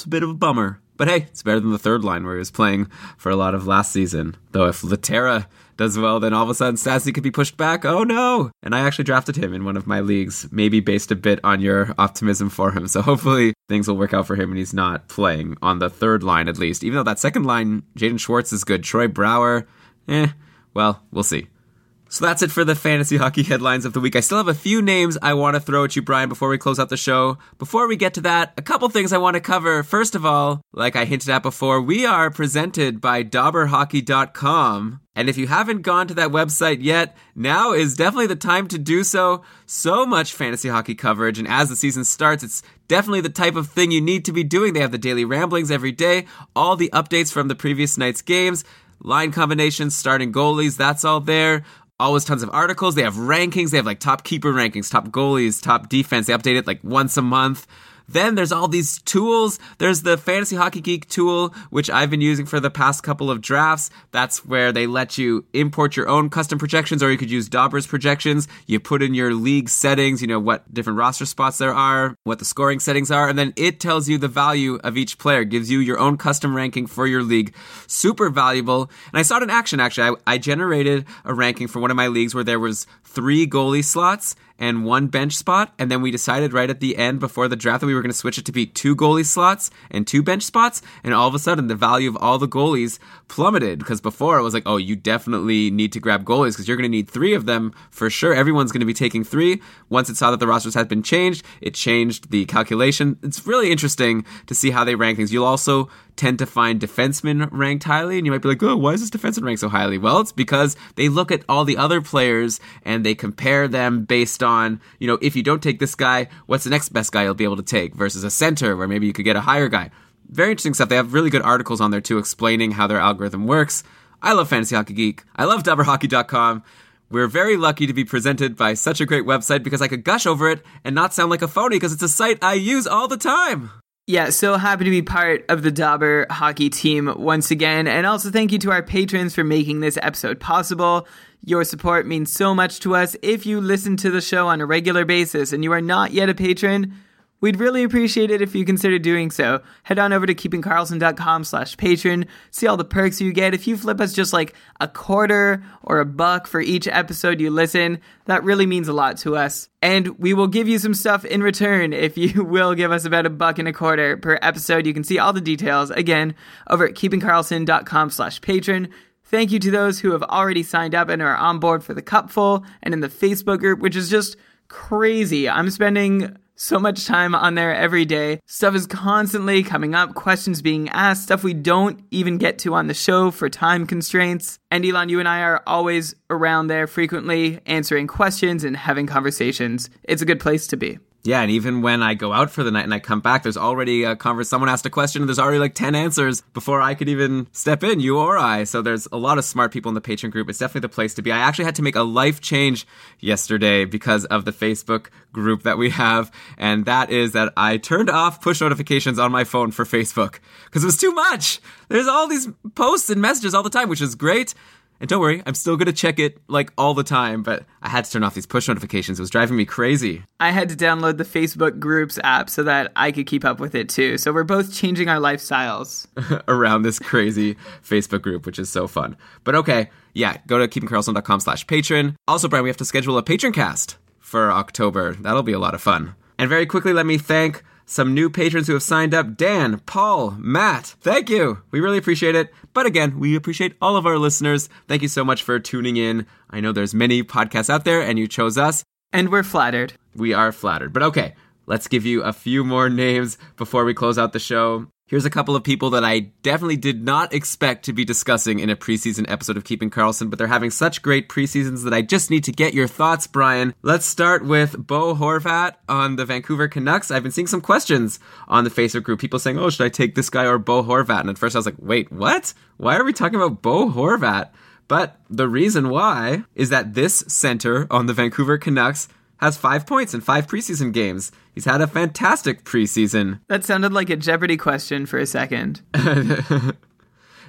it's a bit of a bummer. But hey, it's better than the third line where he was playing for a lot of last season. Though if Lehtera does well, then all of a sudden Stastny could be pushed back. Oh no! And I actually drafted him in one of my leagues, maybe based a bit on your optimism for him. So hopefully things will work out for him and he's not playing on the third line at least. Even though that second line, Jaden Schwartz is good. Troy Brouwer, eh, well, we'll see. So that's it for the fantasy hockey headlines of the week. I still have a few names I want to throw at you, Brian, before we close out the show. Before we get to that, a couple things I want to cover. First of all, like I hinted at before, we are presented by DobberHockey.com. And if you haven't gone to that website yet, now is definitely the time to do so. So much fantasy hockey coverage, and as the season starts, it's definitely the type of thing you need to be doing. They have the daily ramblings every day, all the updates from the previous night's games, line combinations, starting goalies, that's all there always tons of articles. They have rankings. They have like top keeper rankings, top goalies, top defense. They update it like once a month. Then there's all these tools. There's the Fantasy Hockey Geek tool, which I've been using for the past couple of drafts. That's where they let you import your own custom projections, or you could use Dobber's projections. You put in your league settings, you know, what different roster spots there are, what the scoring settings are, and then it tells you the value of each player, gives you your own custom ranking for your league. Super valuable. And I saw it in action, actually. I, I generated a ranking for one of my leagues where there was three goalie slots and one bench spot. And then we decided right at the end before the draft that we were going to switch it to be two goalie slots and two bench spots. And all of a sudden, the value of all the goalies plummeted because before it was like, oh, you definitely need to grab goalies because you're going to need three of them for sure. Everyone's going to be taking three. Once it saw that the rosters had been changed, it changed the calculation. It's really interesting to see how they rank things. You'll also tend to find defensemen ranked highly, and you might be like, oh, why is this defenseman ranked so highly? Well, it's because they look at all the other players and they compare them based on on, you know, if you don't take this guy, what's the next best guy you'll be able to take versus a center where maybe you could get a higher guy. Very interesting stuff. They have really good articles on there too explaining how their algorithm works. I love Fantasy Hockey Geek. I love DobberHockey.com. We're very lucky to be presented by such a great website because I could gush over it and not sound like a phony because it's a site I use all the time. Yeah, so happy to be part of the Dobber hockey team once again. And also thank you to our patrons for making this episode possible. Your support means so much to us. If you listen to the show on a regular basis and you are not yet a patron, We'd really appreciate it if you consider doing so. Head on over to keepingkarlsson.com slash patron, See all the perks you get. If you flip us just like a quarter or a buck for each episode you listen, that really means a lot to us. And we will give you some stuff in return if you will give us about a buck and a quarter per episode. You can see all the details again over at keepingkarlsson.com slash patron. Thank you to those who have already signed up and are on board for the cupful and in the Facebook group, which is just crazy. I'm spending so much time on there every day. Stuff is constantly coming up, questions being asked, stuff we don't even get to on the show for time constraints. And Elon, you and I are always around there frequently answering questions and having conversations. It's a good place to be. Yeah, and even when I go out for the night and I come back, there's already a converse. Someone asked a question, and there's already like ten answers before I could even step in, you or I. So there's a lot of smart people in the patron group. It's definitely the place to be. I actually had to make a life change yesterday because of the Facebook group that we have, and that is that I turned off push notifications on my phone for Facebook because it was too much. There's all these posts and messages all the time, which is great. And don't worry, I'm still gonna check it like all the time, but I had to turn off these push notifications. It was driving me crazy. I had to download the Facebook groups app so that I could keep up with it too. So we're both changing our lifestyles. around this crazy Facebook group, which is so fun. But okay, yeah, go to keepingkarlsson.com slash patron. Also, Brian, we have to schedule a patron cast for October. That'll be a lot of fun. And very quickly, let me thank some new patrons who have signed up Dan, Paul, Matt. Thank you. We really appreciate it. But again, we appreciate all of our listeners. Thank you so much for tuning in. I know there's many podcasts out there and you chose us. And we're flattered. We are flattered. But okay, let's give you a few more names before we close out the show. Here's a couple of people that I definitely did not expect to be discussing in a preseason episode of Keeping Karlsson, but they're having such great preseasons that I just need to get your thoughts, Brian. Let's start with Bo Horvat on the Vancouver Canucks. I've been seeing some questions on the Facebook group, people saying, oh, should I take this guy or Bo Horvat? And at first I was like, wait, what? Why are we talking about Bo Horvat? But the reason why is that this center on the Vancouver Canucks has five points in five preseason games. He's had a fantastic preseason. That sounded like a Jeopardy question for a second.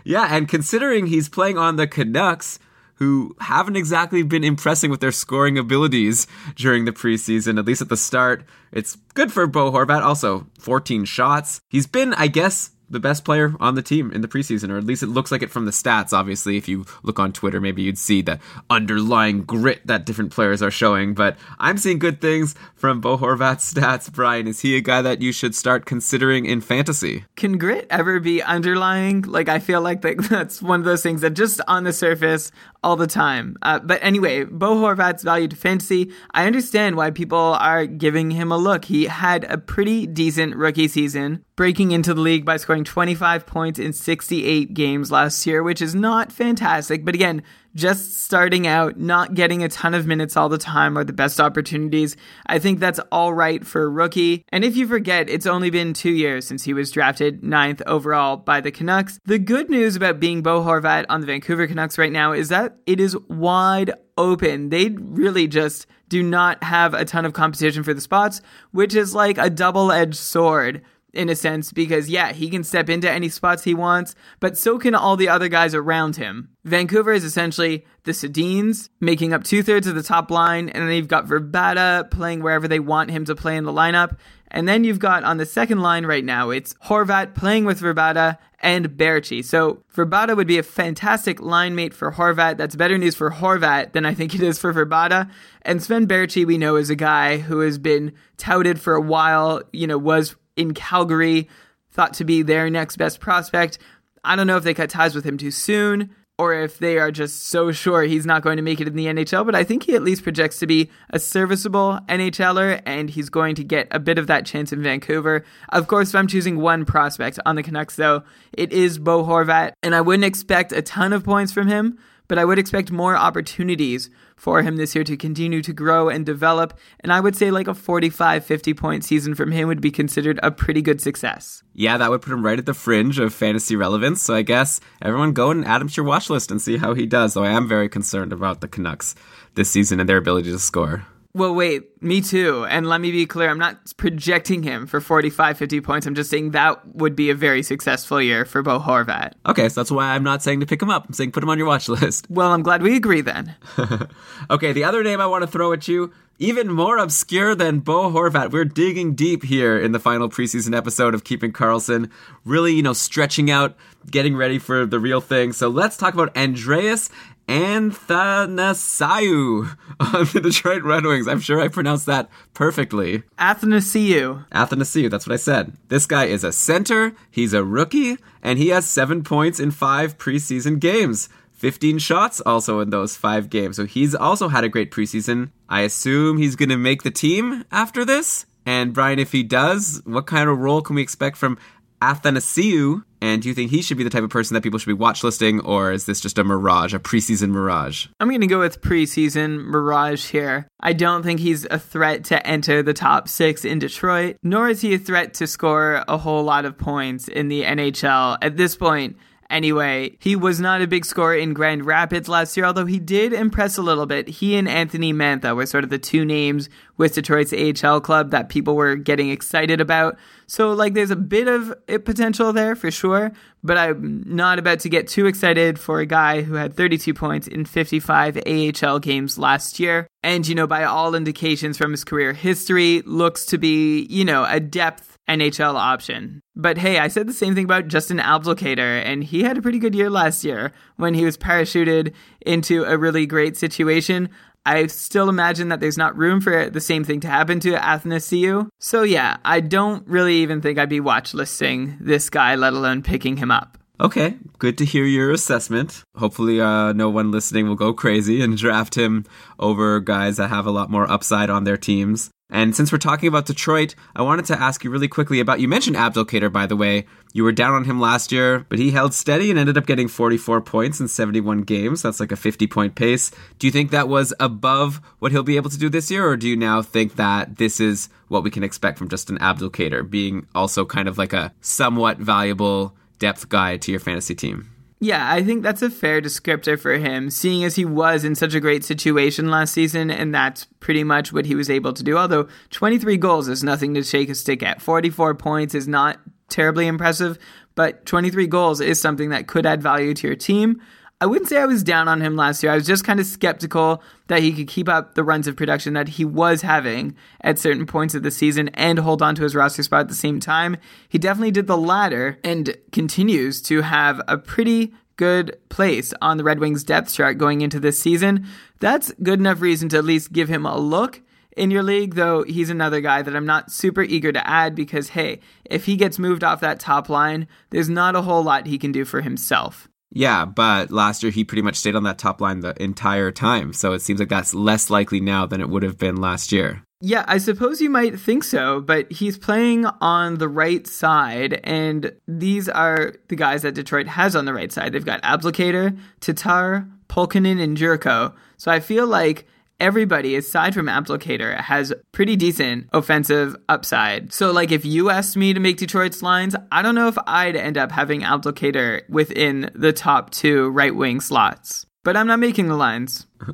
yeah, and considering he's playing on the Canucks, who haven't exactly been impressing with their scoring abilities during the preseason, at least at the start, it's good for Bo Horvat. Also, 14 shots. He's been, I guess, the best player on the team in the preseason, or at least it looks like it from the stats. Obviously, if you look on Twitter, maybe you'd see the underlying grit that different players are showing. But I'm seeing good things from Bo Horvat's stats. Brian, is he a guy that you should start considering in fantasy? Can grit ever be underlying? Like, I feel like that's one of those things that just on the surface all the time. Uh, but anyway, Bo Horvat's value to fantasy, I understand why people are giving him a look. He had a pretty decent rookie season, breaking into the league by scoring 25 points in 68 games last year, which is not fantastic. But again, just starting out, not getting a ton of minutes all the time are the best opportunities. I think that's all right for a rookie. And if you forget, it's only been two years since he was drafted ninth overall by the Canucks. The good news about being Bo Horvat on the Vancouver Canucks right now is that it is wide open. They really just do not have a ton of competition for the spots, which is like a double edged sword in a sense because yeah, he can step into any spots he wants, but so can all the other guys around him. Vancouver is essentially the Sedins making up two thirds of the top line, and then you've got Vrbata playing wherever they want him to play in the lineup. And then you've got on the second line right now, it's Horvat playing with Vrbata and Baertschi. So Vrbata would be a fantastic line mate for Horvat. That's better news for Horvat than I think it is for Vrbata. And Sven Baertschi, we know, is a guy who has been touted for a while, you know, was in Calgary, thought to be their next best prospect. I don't know if they cut ties with him too soon or if they are just so sure he's not going to make it in the NHL, but I think he at least projects to be a serviceable NHLer and he's going to get a bit of that chance in Vancouver. Of course, if I'm choosing one prospect on the Canucks, though, it is Bo Horvat, and I wouldn't expect a ton of points from him, but I would expect more opportunities for him this year to continue to grow and develop. And I would say like a 45, 50 point season from him would be considered a pretty good success. Yeah, that would put him right at the fringe of fantasy relevance. So I guess everyone go and add him to your watch list and see how he does. Though I am very concerned about the Canucks this season and their ability to score. Well, wait, me too. And let me be clear, I'm not projecting him for 45, 50 points. I'm just saying that would be a very successful year for Bo Horvat. Okay, so that's why I'm not saying to pick him up. I'm saying put him on your watch list. Well, I'm glad we agree then. okay, the other name I want to throw at you, even more obscure than Bo Horvat. We're digging deep here in the final preseason episode of Keeping Karlsson. Really, you know, stretching out, getting ready for the real thing. So let's talk about Andreas Athanasiou on the Detroit Red Wings. I'm sure I pronounced that perfectly. Athanasiou. Athanasiou, that's what I said. This guy is a center, he's a rookie, and he has seven points in five preseason games. 15 shots also in those five games. So he's also had a great preseason. I assume he's going to make the team after this. And Brian, if he does, what kind of role can we expect from Athanasiou? And do you think he should be the type of person that people should be watch listing, or is this just a mirage, a preseason mirage? I'm going to go with preseason mirage here. I don't think he's a threat to enter the top six in Detroit, nor is he a threat to score a whole lot of points in the NHL. At this point, Anyway, he was not a big scorer in Grand Rapids last year, although he did impress a little bit. He and Anthony Mantha were sort of the two names with Detroit's AHL club that people were getting excited about. So, like, there's a bit of potential there for sure, but I'm not about to get too excited for a guy who had 32 points in 55 AHL games last year. And, you know, by all indications from his career history, looks to be, you know, a depth NHL option. But hey, I said the same thing about Justin Abdelkader, and he had a pretty good year last year when he was parachuted into a really great situation. I still imagine that there's not room for the same thing to happen to Athanasiou. So yeah, I don't really even think I'd be watch listing this guy, let alone picking him up. Okay, good to hear your assessment. Hopefully, uh, no one listening will go crazy and draft him over guys that have a lot more upside on their teams. And since we're talking about Detroit, I wanted to ask you really quickly about you mentioned Abdelkader, by the way. You were down on him last year, but he held steady and ended up getting 44 points in 71 games. That's like a 50 point pace. Do you think that was above what he'll be able to do this year, or do you now think that this is what we can expect from Justin Abdelkader, being also kind of like a somewhat valuable depth guy to your fantasy team? Yeah, I think that's a fair descriptor for him, seeing as he was in such a great situation last season, and that's pretty much what he was able to do. Although 23 goals is nothing to shake a stick at. 44 points is not terribly impressive, but 23 goals is something that could add value to your team. I wouldn't say I was down on him last year. I was just kind of skeptical that he could keep up the runs of production that he was having at certain points of the season and hold on to his roster spot at the same time. He definitely did the latter and continues to have a pretty good place on the Red Wings depth chart going into this season. That's good enough reason to at least give him a look in your league, though he's another guy that I'm not super eager to add because, hey, if he gets moved off that top line, there's not a whole lot he can do for himself. Yeah, but last year he pretty much stayed on that top line the entire time. So it seems like that's less likely now than it would have been last year. Yeah, I suppose you might think so, but he's playing on the right side, and these are the guys that Detroit has on the right side. They've got Abdelkader, Tatar, Pulkkinen, and Jurco. So I feel like everybody, aside from Abdelkader, has pretty decent offensive upside. So, like, if you asked me to make Detroit's lines, I don't know if I'd end up having Abdelkader within the top two right wing slots. But I'm not making the lines.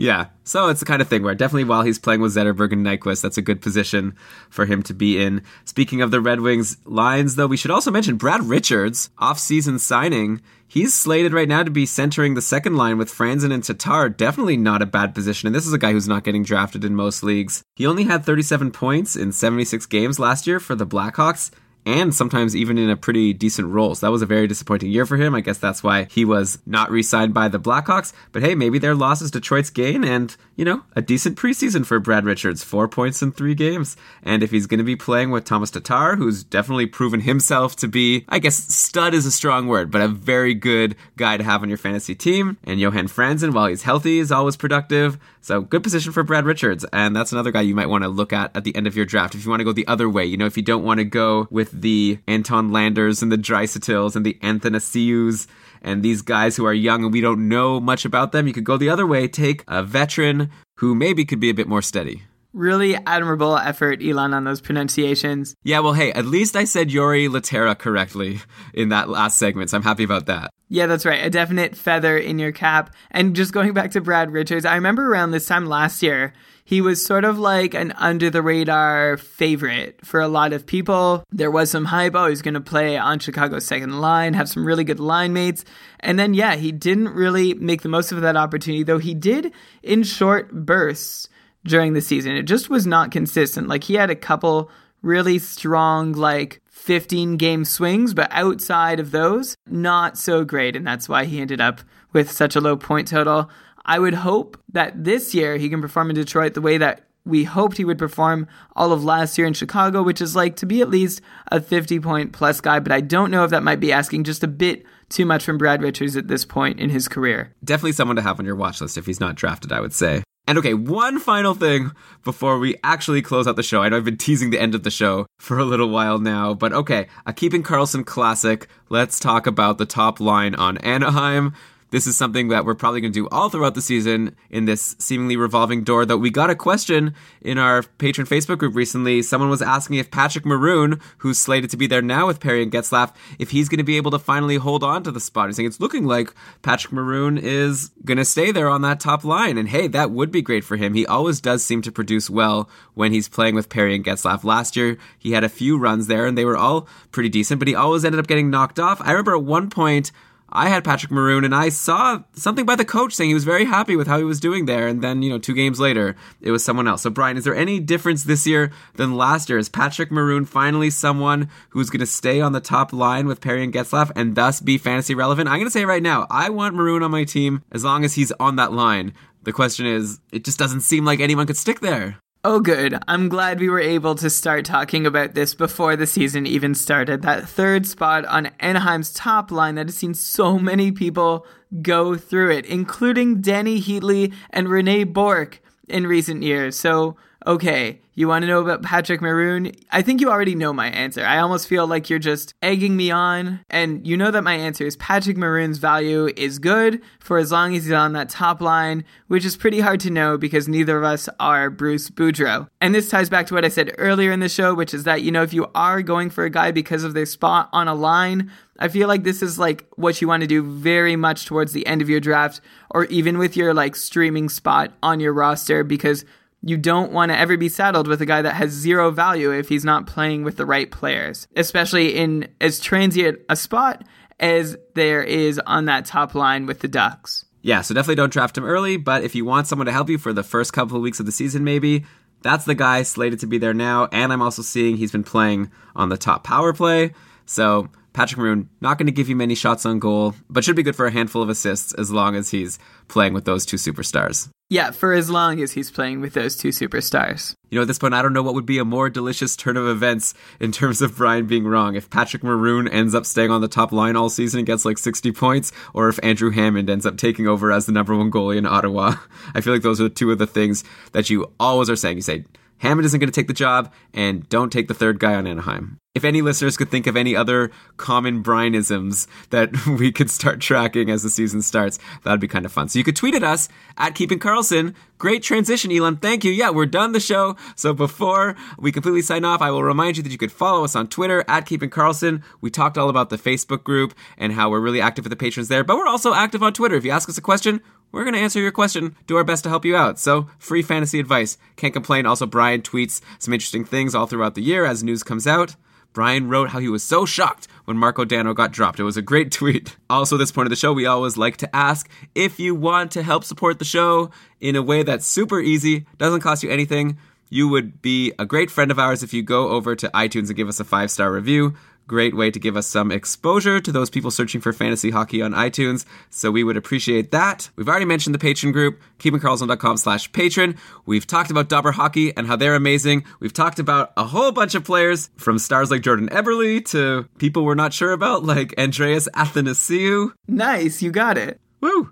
Yeah. So it's the kind of thing where definitely while he's playing with Zetterberg and Nyquist, that's a good position for him to be in. Speaking of the Red Wings lines, though, we should also mention Brad Richards, off-season signing. He's slated right now to be centering the second line with Franzen and Tatar. Definitely not a bad position. And this is a guy who's not getting drafted in most leagues. He only had 37 points in 76 games last year for the Blackhawks and sometimes even in a pretty decent role. So that was a very disappointing year for him. I guess that's why he was not re signed by the Blackhawks. But hey, maybe their loss is Detroit's gain and, you know, a decent preseason for Brad Richards. Four points in three games. And if he's going to be playing with Thomas Tatar, who's definitely proven himself to be, I guess stud is a strong word, but a very good guy to have on your fantasy team. And Johan Franzen, while he's healthy, is always productive. So good position for Brad Richards. And that's another guy you might want to look at at the end of your draft. If you want to go the other way, you know, if you don't want to go with the Anton Landers and the Draisaitl's and the Anthony Athanasious And these guys who are young and we don't know much about them, you could go the other way, take a veteran who maybe could be a bit more steady. Really admirable effort, Elon, on those pronunciations. Yeah, well, hey, at least I said Jori Lehtera correctly in that last segment, so I'm happy about that. Yeah, that's right. A definite feather in your cap. And just going back to Brad Richards, I remember around this time last year, he was sort of like an under the radar favorite for a lot of people. There was some hype. Oh, he's going to play on Chicago's second line, have some really good line mates. And then, yeah, he didn't really make the most of that opportunity, though he did in short bursts during the season. It just was not consistent. Like he had a couple really strong, like 15 game swings, but outside of those, not so great. And that's why he ended up with such a low point total. I would hope that this year he can perform in Detroit the way that we hoped he would perform all of last year in Chicago, which is like to be at least a 50 point plus guy. But I don't know if that might be asking just a bit too much from Brad Richards at this point in his career. Definitely someone to have on your watch list if he's not drafted, I would say. And okay, one final thing before we actually close out the show. I know I've been teasing the end of the show for a little while now, but okay, a Keeping Karlsson classic. Let's talk about the top line on Anaheim. This is something that we're probably going to do all throughout the season in this seemingly revolving door. That we got a question in our patron Facebook group recently. Someone was asking if Patrick Maroon, who's slated to be there now with Perry and Getzlaf, if he's going to be able to finally hold on to the spot. He's saying it's looking like Patrick Maroon is going to stay there on that top line. And hey, that would be great for him. He always does seem to produce well when he's playing with Perry and Getzlaf. Last year, he had a few runs there and they were all pretty decent, but he always ended up getting knocked off. I remember at one point, I had Patrick Maroon and I saw something by the coach saying he was very happy with how he was doing there. And then, you know, two games later, it was someone else. So, Brian, is there any difference this year than last year? Is Patrick Maroon finally someone who's going to stay on the top line with Perry and Getzlaf and thus be fantasy relevant? I'm going to say right now, I want Maroon on my team as long as he's on that line. The question is, it just doesn't seem like anyone could stick there. Oh, good. I'm glad we were able to start talking about this before the season even started. That third spot on Anaheim's top line that has seen so many people go through it, including Dany Heatley and Rene Bourque in recent years. So, okay, you want to know about Patrick Maroon? I think you already know my answer. I almost feel like you're just egging me on, and you know that my answer is Patrick Maroon's value is good for as long as he's on that top line, which is pretty hard to know because neither of us are Bruce Boudreau. And this ties back to what I said earlier in the show, which is that, you know, if you are going for a guy because of their spot on a line, I feel like this is like what you want to do very much towards the end of your draft or even with your like streaming spot on your roster because you don't want to ever be saddled with a guy that has zero value if he's not playing with the right players, especially in as transient a spot as there is on that top line with the Ducks. Yeah, so definitely don't draft him early, but if you want someone to help you for the first couple of weeks of the season, maybe, that's the guy slated to be there now. And I'm also seeing he's been playing on the top power play. So Patrick Maroon, not going to give you many shots on goal, but should be good for a handful of assists as long as he's playing with those two superstars. Yeah, for as long as he's playing with those two superstars. You know, at this point, I don't know what would be a more delicious turn of events in terms of Brian being wrong. If Patrick Maroon ends up staying on the top line all season and gets like 60 points, or if Andrew Hammond ends up taking over as the number one goalie in Ottawa. I feel like those are two of the things that you always are saying. You say, Hammond isn't going to take the job, and don't take the third guy on Anaheim. If any listeners could think of any other common Brianisms that we could start tracking as the season starts, that'd be kind of fun. So you could tweet at us at Keeping Karlsson. Great transition, Elon. Thank you. Yeah, we're done the show. So before we completely sign off, I will remind you that you could follow us on Twitter at Keeping Karlsson. We talked all about the Facebook group and how we're really active with the patrons there, but we're also active on Twitter. If you ask us a question, we're going to answer your question, do our best to help you out. So, free fantasy advice. Can't complain. Also, Brian tweets some interesting things all throughout the year as news comes out. Brian wrote how he was so shocked when Marco Dano got dropped. It was a great tweet. Also, this point of the show, we always like to ask if you want to help support the show in a way that's super easy, doesn't cost you anything. You would be a great friend of ours if you go over to iTunes and give us a five star review great way to give us some exposure to those people searching for fantasy hockey on iTunes. So we would appreciate that. We've already mentioned the patron group, keepingkarlsson.com slash patron. We've talked about Dobber Hockey and how they're amazing. We've talked about a whole bunch of players from stars like Jordan Eberle to people we're not sure about like Andreas Athanasiou. Nice, you got it. Woo!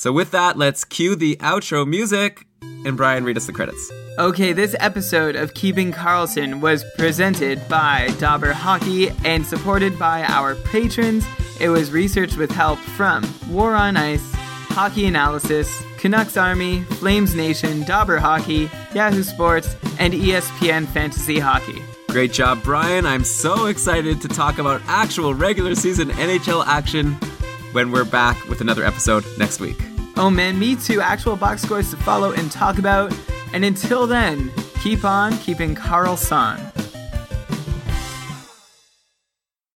So with that, let's cue the outro music and Brian read us the credits. Okay, this episode of Keeping Karlsson was presented by Dobber Hockey and supported by our patrons. It was researched with help from War on Ice, Hockey Analysis, Canucks Army, Flames Nation, Dobber Hockey, Yahoo Sports, and ESPN Fantasy Hockey. Great job, Brian. I'm so excited to talk about actual regular season NHL action when we're back with another episode next week. Oh man, me too. Actual box scores to follow and talk about. And until then, keep on keeping Karlsson.